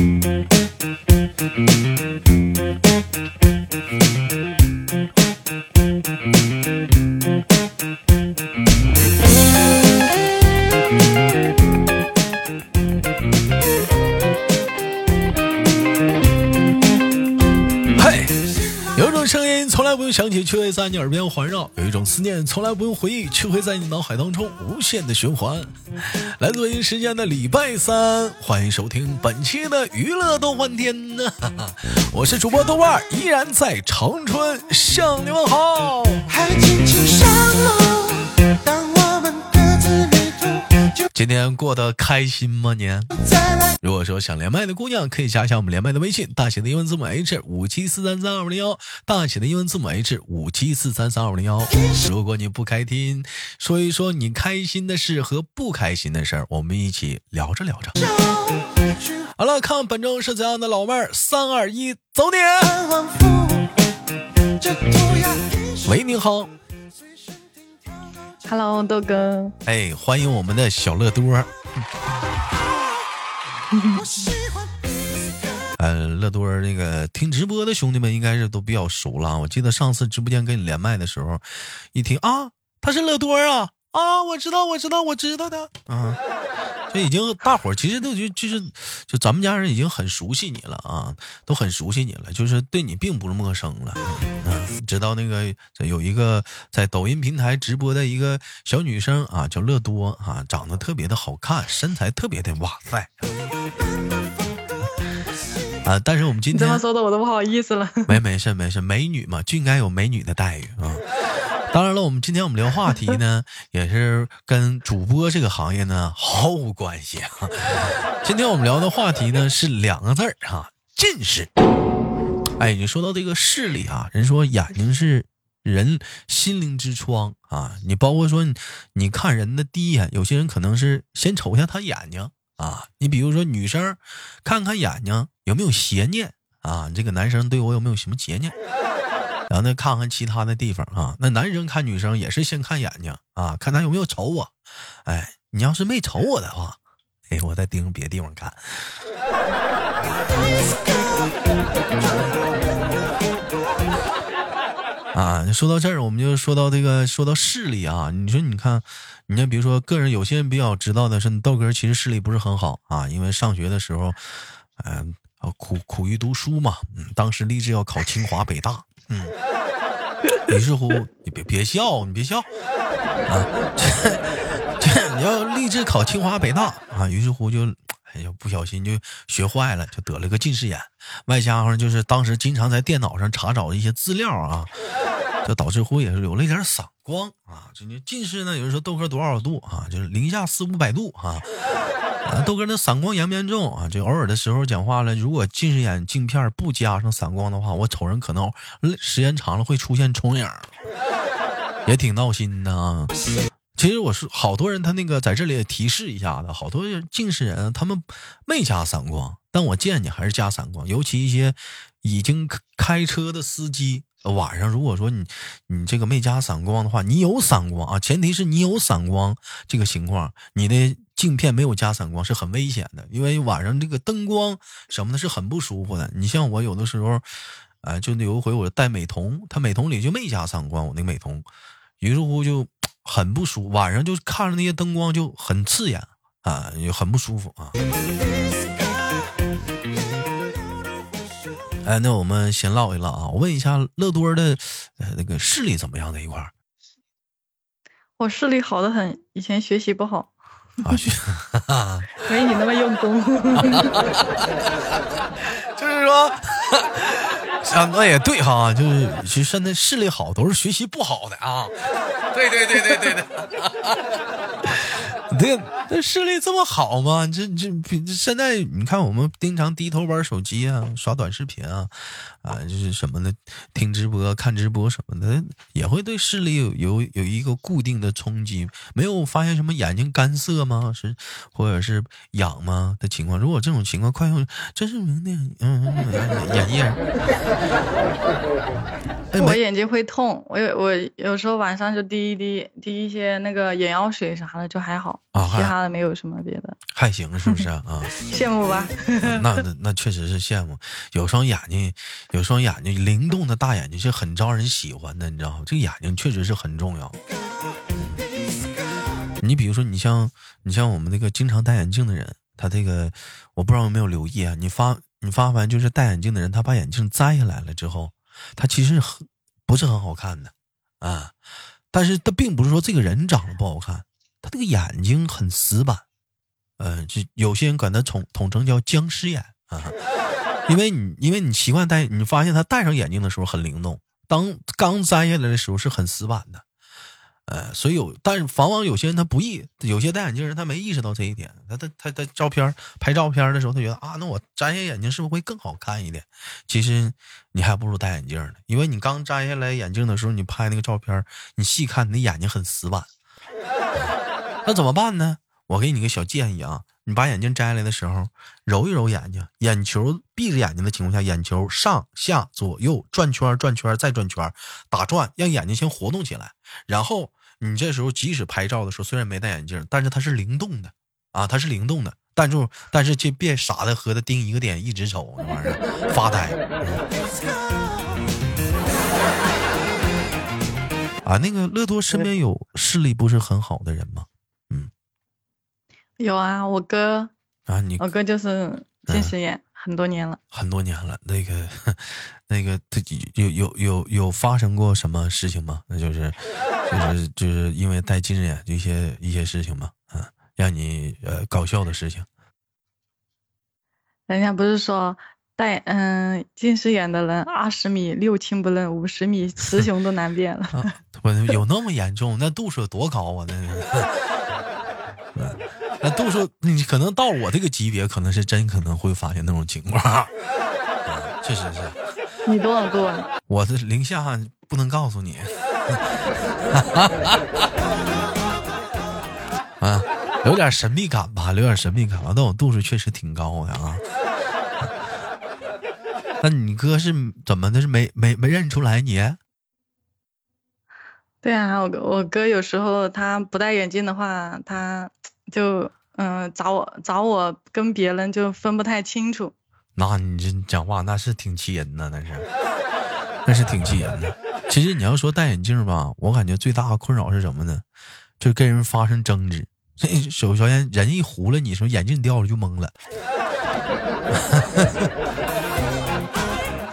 Thank you. 想起，却会在你耳边环绕；有一种思念从来不用回忆，却会在你脑海当中无限的循环。来自北京时间的礼拜三，欢迎收听本期的娱乐逗翻天呢，我是主播豆瓣，依然在长春向你们好。还轻今天过得开心吗？您？如果说想连麦的姑娘，可以加一下我们连麦的微信，大写的英文字母 H 五七四三三二五零幺，大写的英文字母 H 五七四三三二五零幺。如果你不开听，说一说你开心的事和不开心的事儿，我们一起聊着聊着。好了，看本周是怎样的老妹儿，三二一，走你！喂，你好，Hello，豆哥，哎，欢迎我们的小乐多儿。我喜欢呃，乐多儿那个听直播的兄弟们应该是都比较熟了啊。我记得上次直播间跟你连麦的时候，一听啊，他是乐多儿啊啊，我知道，我知道，我知道的啊。这已经大伙儿其实都就就是就咱们家人已经很熟悉你了啊，都很熟悉你了，就是对你并不是陌生了。嗯，知道那个有一个在抖音平台直播的一个小女生啊，叫乐多啊，长得特别的好看，身材特别的哇塞。啊！但是我们今天你这么说的我都不好意思了。没没事没事，美女嘛就应该有美女的待遇啊。当然了，我们今天我们聊话题呢，也是跟主播这个行业呢毫无关系啊。今天我们聊的话题呢是两个字儿哈，近视。哎，你说到这个视力啊，人说眼睛是人心灵之窗啊。你包括说你你看人的第一眼，有些人可能是先瞅一下他眼睛啊。你比如说女生，看看眼睛有没有邪念啊，这个男生对我有没有什么邪念？然后呢，看看其他的地方啊。那男生看女生也是先看眼睛啊，看他有没有瞅我。哎，你要是没瞅我的话，哎，我再盯着别地方看。啊，说到这儿，我们就说到这个，说到视力啊。你说，你看，你看，比如说，个人有些人比较知道的是，豆哥其实视力不是很好啊，因为上学的时候，嗯、苦苦于读书嘛，当时立志要考清华北大，嗯，于是乎，你别别笑，你别笑，啊，这这你要立志考清华北大啊，于是乎就，哎呀，不小心就学坏了，就得了个近视眼，外加上就是当时经常在电脑上查找一些资料啊，就导致乎也是有了一点散光啊，这近视呢，有人说豆哥多少度啊，就是零下四五百度啊。啊，豆哥那散光严不严重啊？就偶尔的时候讲话了，如果近视眼镜片不加上散光的话，我瞅人可能时间长了会出现重影，也挺闹心的啊。其实我是好多人，他那个在这里也提示一下子，好多近视人他们没加散光，但我建议还是加散光，尤其一些已经开车的司机，晚上如果说你你这个没加散光的话，你有散光啊，前提是你有散光这个情况，你的镜片没有加散光是很危险的，因为晚上这个灯光什么的是很不舒服的。你像我有的时候，呃，就有一回我戴美瞳，它美瞳里就没加散光，我那个美瞳，于是乎就很不舒服，晚上就看着那些灯光就很刺眼啊，也很不舒服啊。哎，那我们先唠一唠啊，我问一下乐多的呃那个视力怎么样这一块儿我视力好的很，以前学习不好，啊？没你那么用功。就是说，想，那也对哈，就是其实现在视力好都是学习不好的啊。对对对对对对。对，这视力这么好吗？这这这现在你看，我们经常低头玩手机啊，刷短视频啊，啊，就是什么的，听直播、看直播什么的，也会对视力有有有一个固定的冲击。没有发现什么眼睛干涩吗？是或者是痒吗的情况？如果这种情况，快用真是明的，嗯，眼液。我眼睛会痛，我有我有时候晚上就滴一滴滴一些那个眼药水啥的，就还好。啊，其他的没有什么别的。还行是不是啊？啊羡慕吧？那那那确实是羡慕，有双眼睛，有双眼睛灵动的大眼睛是很招人喜欢的，你知道吗？这个眼睛确实是很重要。你比如说，你像你像我们那个经常戴眼镜的人，他这个我不知道有没有留意啊？你发你发完就是戴眼镜的人，他把眼镜摘下来了之后，他其实很不是很好看的啊，但是他并不是说这个人长得不好看，这个眼睛很死板。嗯，就有些人管它统统称叫僵尸眼啊，因为你因为你习惯戴，你发现他戴上眼镜的时候很灵动，当刚摘下来的时候是很死板的，呃，所以有，但是往往有些人他不意，有些戴眼镜人他没意识到这一点，他他他他照片拍照片的时候，他觉得啊，那我摘下眼镜是不是会更好看一点？其实你还不如戴眼镜呢，因为你刚摘下来眼镜的时候，你拍那个照片，你细看你的眼睛很死板，那怎么办呢？我给你个小建议啊，你把眼镜摘下来的时候，揉一揉眼睛，眼球闭着眼睛的情况下，眼球上下左右转圈转圈再转圈，打转，让眼睛先活动起来。然后你这时候即使拍照的时候，虽然没戴眼镜，但是它是灵动的啊，它是灵动的。但就但是就别傻的和他盯一个点一直瞅，那玩意儿发呆。啊，那个乐多身边有视力不是很好的人吗？有啊，我哥，啊，你我哥就是近视眼，很多年了。很多年了，那个，那个，他有有有有发生过什么事情吗？那就是，就是就是因为戴近视眼一些一些事情吗？嗯，让你呃搞笑的事情。人家不是说戴嗯近视眼的人二十米六亲不认，五十米雌雄都难辨了。啊，我有那么严重？那度数有多高啊？那个，那度数你可能到我这个级别，可能是真可能会发现那种情况。啊确实是，你多少度啊？我的零下不能告诉你。啊，有点神秘感吧，有点神秘感吧，但我度数确实挺高的啊。那你哥是怎么的？是没没没认出来你？对啊，我哥我哥有时候他不戴眼镜的话，他就嗯找我找我跟别人就分不太清楚。那你这讲话那是挺气人的，那是，那是挺气人的。其实你要说戴眼镜吧，我感觉最大的困扰是什么呢？就跟人发生争执。首首先，人一糊了，你说眼镜掉了就懵了。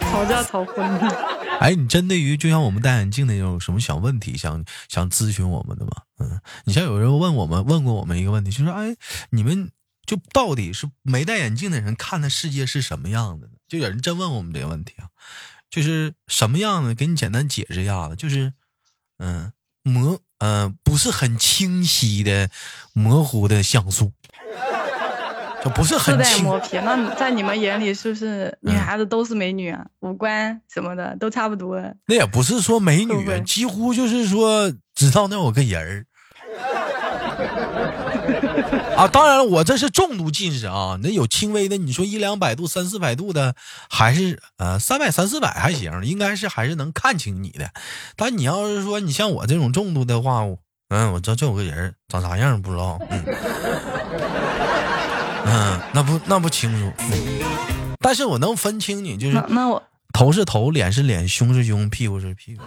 吵架吵昏了。哎，你针对于就像我们戴眼镜的有什么小问题想想咨询我们的吗？嗯，你像有人问我们问过我们一个问题，就是哎，你们就到底是没戴眼镜的人看的世界是什么样的呢？就有人真问我们这个问题啊，就是什么样的？给你简单解释一下子，就是嗯模嗯、不是很清晰的模糊的像素，就不是很清带磨皮，那在你们眼里是不是女孩子都是美女啊？五官什么的都差不多。那也不是说美女，会会几乎就是说知道那有个人儿。啊，当然了，我这是重度近视啊，那有轻微的，你说一两百度、三四百度的，还是呃三百、三四百还行，应该是还是能看清你的。但你要是说你像我这种重度的话，嗯，我知道这有个人儿长啥样不知道，嗯，嗯，那不那不清楚，嗯但是我能分清你，就是那那我头是头，脸是脸，胸是胸，屁股是屁股。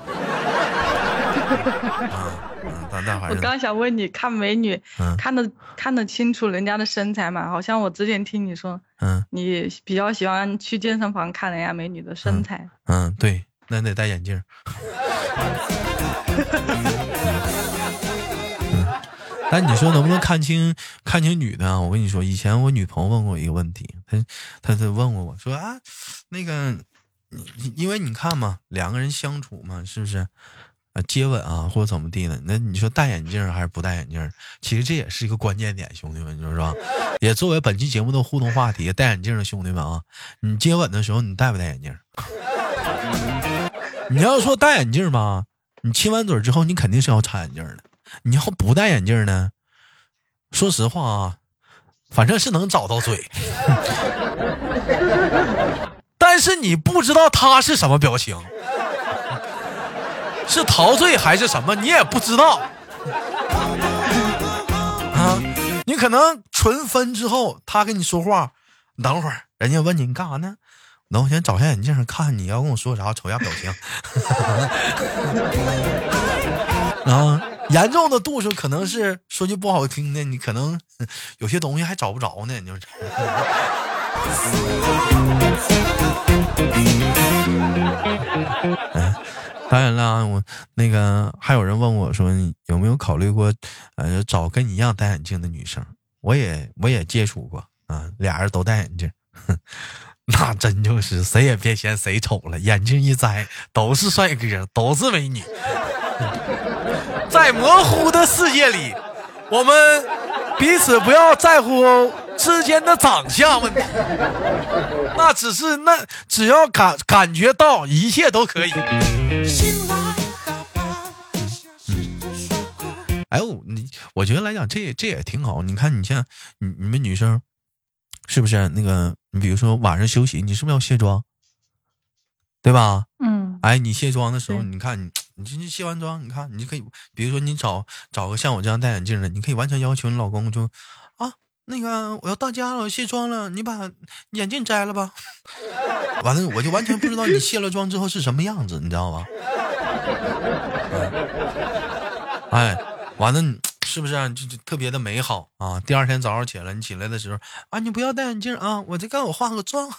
啊，嗯，但但还我刚想问你，看美女嗯看得看得清楚人家的身材吗？好像我之前听你说嗯你比较喜欢去健身房看人家美女的身材。嗯，对，那得戴眼镜 但你说能不能看清看清女的啊？我跟你说，以前我女朋友问过我一个问题，她她她问过我说啊，那个，因为你看嘛，两个人相处嘛，是不是？啊，接吻啊，或者怎么地呢？那你说戴眼镜还是不戴眼镜？其实这也是一个关键点，兄弟们，你说是吧？也作为本期节目的互动话题，戴眼镜的兄弟们啊，你接吻的时候你戴不戴眼镜？你要说戴眼镜吧，你亲完嘴之后，你肯定是要插眼镜的。你要不戴眼镜呢，说实话啊，反正是能找到嘴，但是你不知道他是什么表情，是陶醉还是什么，你也不知道。啊，你可能纯分之后，他跟你说话，等会儿人家问你你干啥呢？等我先找下眼镜看看你要跟我说啥，瞅下表情。啊严重的度数可能是说句不好听的，你可能有些东西还找不着呢，就是。哎，当然了，我那个还有人问我说，有没有考虑过，呃，找跟你一样戴眼镜的女生？我也我也接触过啊，俩人都戴眼镜，那真就是谁也别嫌谁丑了，眼镜一摘都是帅哥，都是美女。在模糊的世界里，我们彼此不要在乎之间的长相问题，那只是那只要感感觉到，一切都可以。哎呦，你我觉得来讲，这也这也挺好。你看，你像你你们女生，是不是那个？你比如说晚上休息，你是不是要卸妆？对吧？嗯，哎，你卸妆的时候，你看你你这卸完妆，你看你就可以，比如说你找找个像我这样戴眼镜的，你可以完全要求你老公就啊，那个我要到家了，我卸妆了，你把眼镜摘了吧。完了，我就完全不知道你卸了妆之后是什么样子，你知道吧？哎，完了，你是不是啊、就就特别的美好啊？第二天早上起来，你起来的时候啊，你不要戴眼镜啊，我再给我化个妆。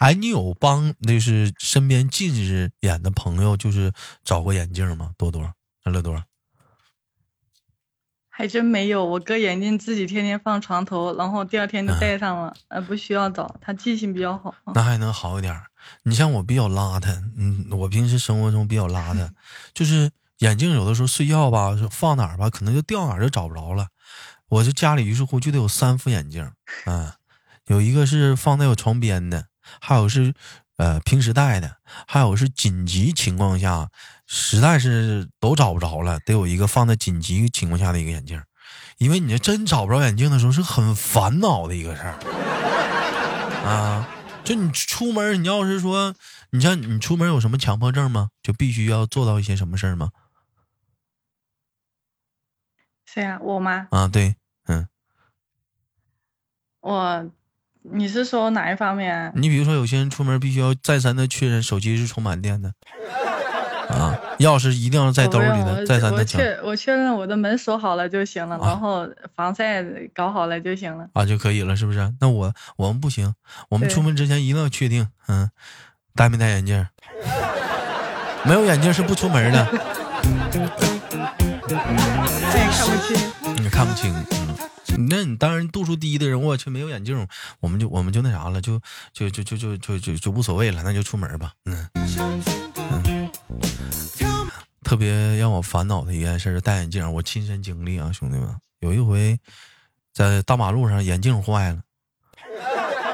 哎，你有帮那是身边近视眼的朋友，就是找过眼镜吗？多多，乐多，还真没有。我哥眼镜自己天天放床头，然后第二天就戴上了，呃，不需要找，他记性比较好。那还能好一点儿。你像我比较邋遢，嗯，我平时生活中比较邋遢，就是眼镜有的时候睡觉吧，是放哪儿吧，可能就掉哪儿就找不着了。我这家里于是乎就得有三副眼镜，嗯，有一个是放在我床边的，还有是呃平时戴的，还有是紧急情况下实在是都找不着了，得有一个放在紧急情况下的一个眼镜，因为你这真找不着眼镜的时候是很烦恼的一个事儿啊。就你出门，你要是说，你像你出门有什么强迫症吗？就必须要做到一些什么事儿吗？谁呀、我吗？啊，对，嗯，我，你是说哪一方面啊？你比如说有些人出门必须要再三的确认手机是充满电的，啊，钥匙一定要在兜里的，再三的讲确我确认我的门锁好了就行了，然后防晒搞好了就行了。啊就可以了，是不是？那我我们不行，我们出门之前一定要确定，嗯，戴没戴眼镜？没有眼镜是不出门的，他也看不清。你看不清，嗯，那你当然度数低的人，我去没有眼镜，我们就我们就那啥了，就就就就就就就就无所谓了，那就出门吧，嗯。特别让我烦恼的一件事是戴眼镜，我亲身经历啊，兄弟们，有一回在大马路上眼镜坏了，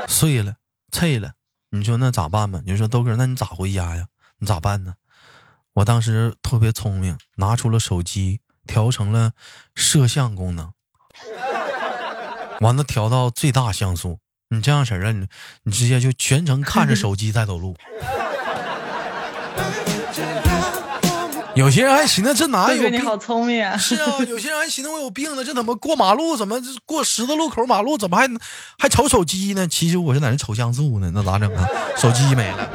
碎了，碎了，你说那咋办吧？你说豆哥，那你咋回家呀？你咋办呢？我当时特别聪明，拿出了手机，调成了摄像功能，完了调到最大像素。你这样式儿啊，你你直接就全程看着手机在走路。有些人还寻思这哪有病？你好聪明啊！是啊，有些人还寻思我有病呢，这怎么过马路？怎么过十字路口马路怎么还还瞅手机呢？其实我是在那瞅像素呢，那咋整啊？手机没了，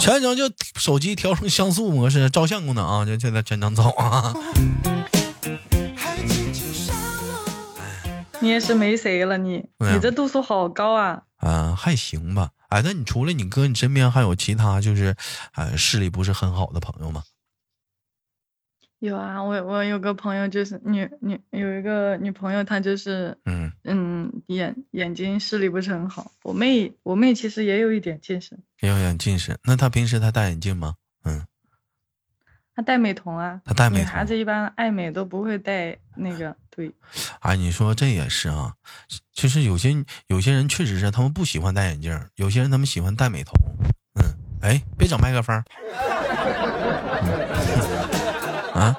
全程就手机调成像素模式，照相功能啊，就现在全程走啊。你也是没谁了你，你这度数好高啊！啊、还行吧。哎，那你除了你哥，你身边还有其他就是，呃，视力不是很好的朋友吗？有啊，我我有个朋友就是女女有一个女朋友，她就是嗯，嗯眼眼睛视力不是很好。我妹我妹其实也有一点近视，也有点近视。那她平时她戴眼镜吗？嗯，她戴美瞳啊。她戴美女孩子一般爱美都不会戴那个，对，哎，你说这也是啊，其实有些有些人确实是他们不喜欢戴眼镜，有些人他们喜欢戴美瞳。嗯，哎，别整麦克风。嗯 啊，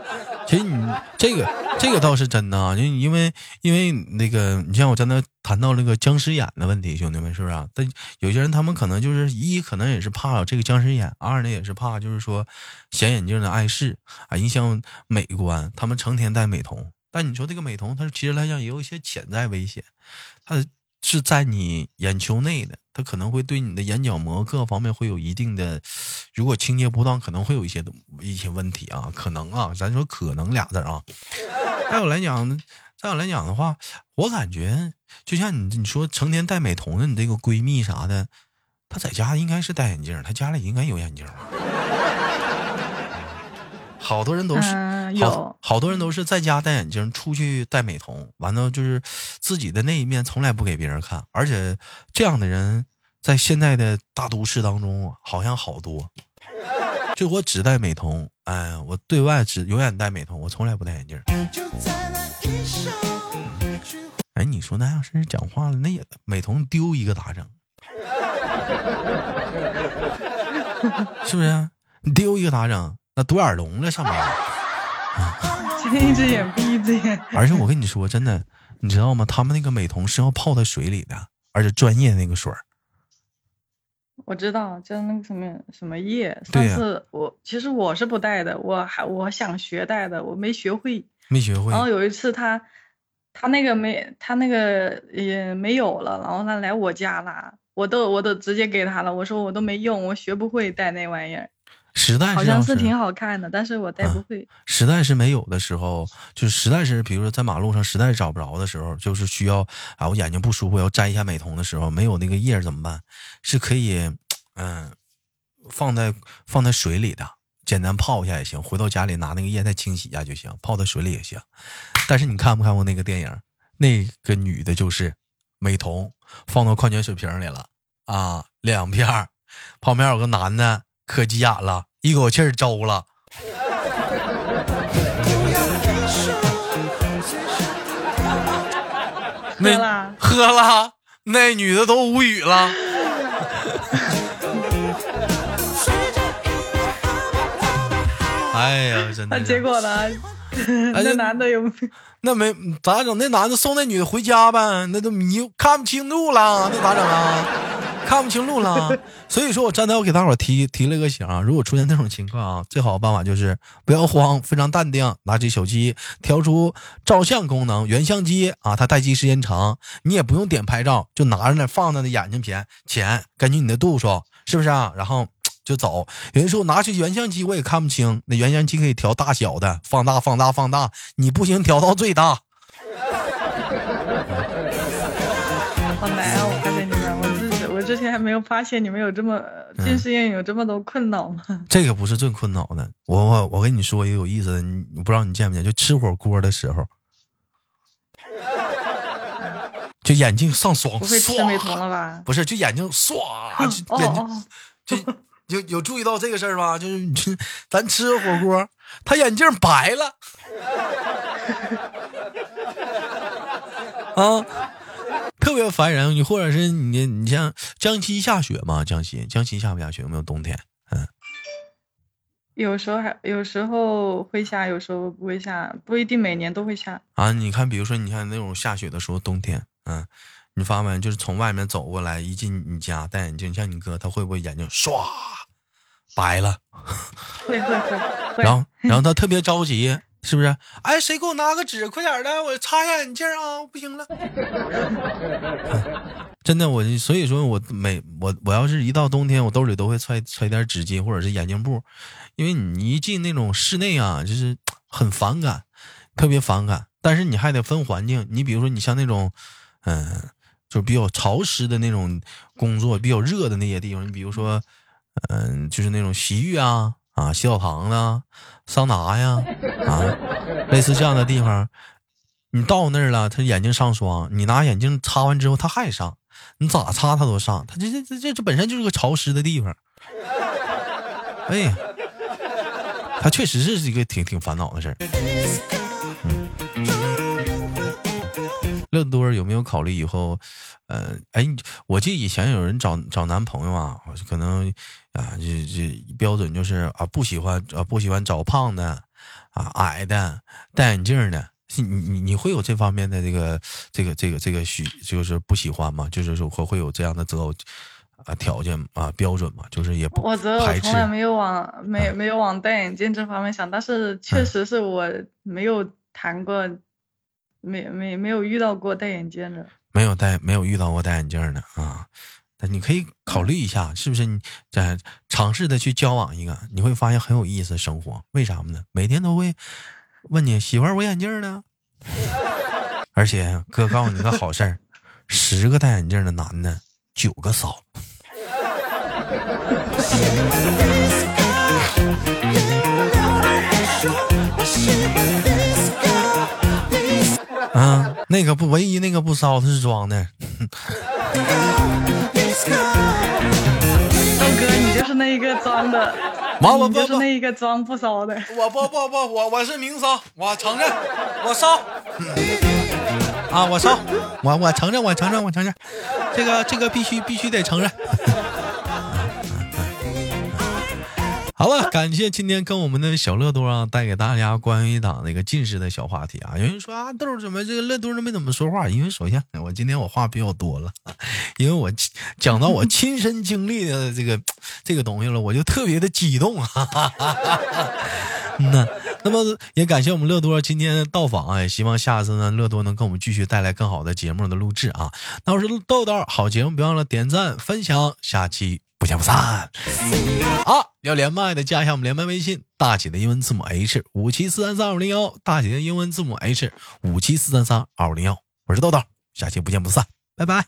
其实你这个这个倒是真的啊，就因为因为那个，你像我刚才谈到那个僵尸眼的问题，兄弟们是不是啊？但有些人他们可能就是一，可能也是怕这个僵尸眼；二呢，也是怕就是说显眼镜的碍事啊，影响美观。他们成天戴美瞳，但你说这个美瞳，它其实来讲也有一些潜在危险，它是在你眼球内的，它可能会对你的眼角膜各方面会有一定的，如果清洁不当，可能会有一些一些问题啊，可能啊，咱说可能俩字啊。再有来讲，在我来讲的话，我感觉就像你你说成天戴美瞳的你这个闺蜜啥的，她在家应该是戴眼镜，她家里应该有眼镜吧。好多人都是，好多人都是在家戴眼镜，出去戴美瞳，完了就是自己的那一面从来不给别人看，而且这样的人在现在的大都市当中好像好多。就我只戴美瞳，哎，我对外只永远戴美瞳，我从来不戴眼镜。哎，你说那要是讲话了，那也美瞳丢一个咋整？是不是？你丢一个咋整？那独眼龙了上面。睁一只眼闭一只眼。而且我跟你说，真的，你知道吗？他们那个美瞳是要泡在水里的，而且专业那个水儿。我知道，叫那个什么什么叶。上次我其实我是不带的，我还我想学带的，我没学会。没学会然，后有一次他他那个没他那个也没有了，然后他来我家啦，我都我都直接给他了，我说我都没用，我学不会带那玩意儿，实在好像是挺好看的，但是我戴不啊会。实在是没有的时候，就是实在是，比如说在马路上实在是找不着的时候，就是需要啊，我眼睛不舒服要摘一下美瞳的时候，没有那个叶怎么办？是可以，嗯，放在放在水里的，简单泡一下也行。回到家里拿那个液再清洗一下就行，泡在水里也行。但是你看没看过那个电影？那个女的就是美瞳放到矿泉水瓶里了啊，两片儿，旁边有个男的可急眼了，一口气儿周了。那喝了，那女的都无语了。哎呀，真那的那。结果呢？哎那男的有？那没咋整？那男的送那女的回家呗，那都迷看不清路了，那咋整啊？看不清路了。所以说我站台我给大伙提提了个醒啊，如果出现这种情况啊，最好的办法就是不要慌，非常淡定，拿起手机调出照相功能，原相机啊，它待机时间长，你也不用点拍照，就拿着那放在那眼睛前前，根据你的度数，是不是啊？然后。就走，有人说我拿起原相机我也看不清，那原相机可以调大小的，放大放大放大，你不行调到最大。之前还没有发现你们有这么近视眼有这么多困扰吗？这个不是最困扰的，我我我跟你说一个有意思的，你不知道你见没见，就吃火锅的时候，就眼睛上霜，不会吃美瞳了吧？不是，就眼睛唰，眼睛哦，就有有注意到这个事儿吗？就是你吃咱吃个火锅，他眼镜白了，啊，特别烦人。你或者是你你像江西下雪吗？江西江西下不下雪？有没有冬天？嗯，有时候还有时候会下，有时候不会下，不一定每年都会下。啊，你看，比如说你看那种下雪的时候，冬天，嗯，你发现没？就是从外面走过来，一进你家戴眼镜，像你哥，他会不会眼睛唰白了？会会会会。然后，然后他特别着急，是不是？哎，谁给我拿个纸，快点的，我擦下眼镜啊，不行了。真的，我所以说我每我我要是一到冬天，我兜里都会揣揣点纸巾或者是眼镜布，因为你一进那种室内啊，就是很反感，特别反感。但是你还得分环境，你比如说你像那种，嗯、就比较潮湿的那种工作，比较热的那些地方，你比如说，嗯、就是那种洗浴啊啊洗澡堂子、桑拿呀啊，类似这样的地方，你到那儿了，他眼睛上霜，你拿眼镜擦完之后，他还上，你咋擦他都上，他这这这这这本身就是个潮湿的地方，哎呀，他确实是一个挺挺烦恼的事儿。乐多儿有没有考虑以后，呃，哎，你我记得以前有人找找男朋友啊，可能啊，这这标准就是啊，不喜欢啊，不喜欢找胖的，啊，矮的，戴眼镜的，你你你会有这方面的这个这个这个这个需就是不喜欢吗？就是说会会有这样的择偶啊条件啊标准吗？就是也不我择偶从来没有往没没有往戴眼镜这方面想，但是确嗯实是我没有谈过，没没没有遇到过戴眼镜的。没有戴没有遇到过戴眼镜的啊。那你可以考虑一下，是不是你在尝试的去交往一个，你会发现很有意思生活。为啥呢？每天都会问你喜欢我眼镜呢，而且哥告诉你个好事儿，十个戴眼镜的男的，九个骚。那个不，唯一那个不骚，他是装的。豆哥，你就是那一个装的，我我不不那一个装不骚的。我不不不，我我是明骚，我承认，我骚。啊，我骚，我我承认，我承认，我承认，这个这个必须必须得承认。好了，感谢今天跟我们的小乐多啊，带给大家关于一档那个近视的小话题啊。有人说啊，豆怎么这个乐多都没怎么说话？因为首先我今天我话比较多了，因为我讲到我亲身经历的这个这个东西了，我就特别的激动啊。嗯，那么也感谢我们乐多今天的到访啊，也希望下次呢，乐多能跟我们继续带来更好的节目的录制啊。那我是豆豆，好节目别忘了点赞分享，下期不见不散。好，要连麦的加一下我们连麦微信，大姐的英文字母 H 五七四三三二五零幺，大姐的英文字母 H 五七四三三二五零幺。我是豆豆，下期不见不散，拜拜。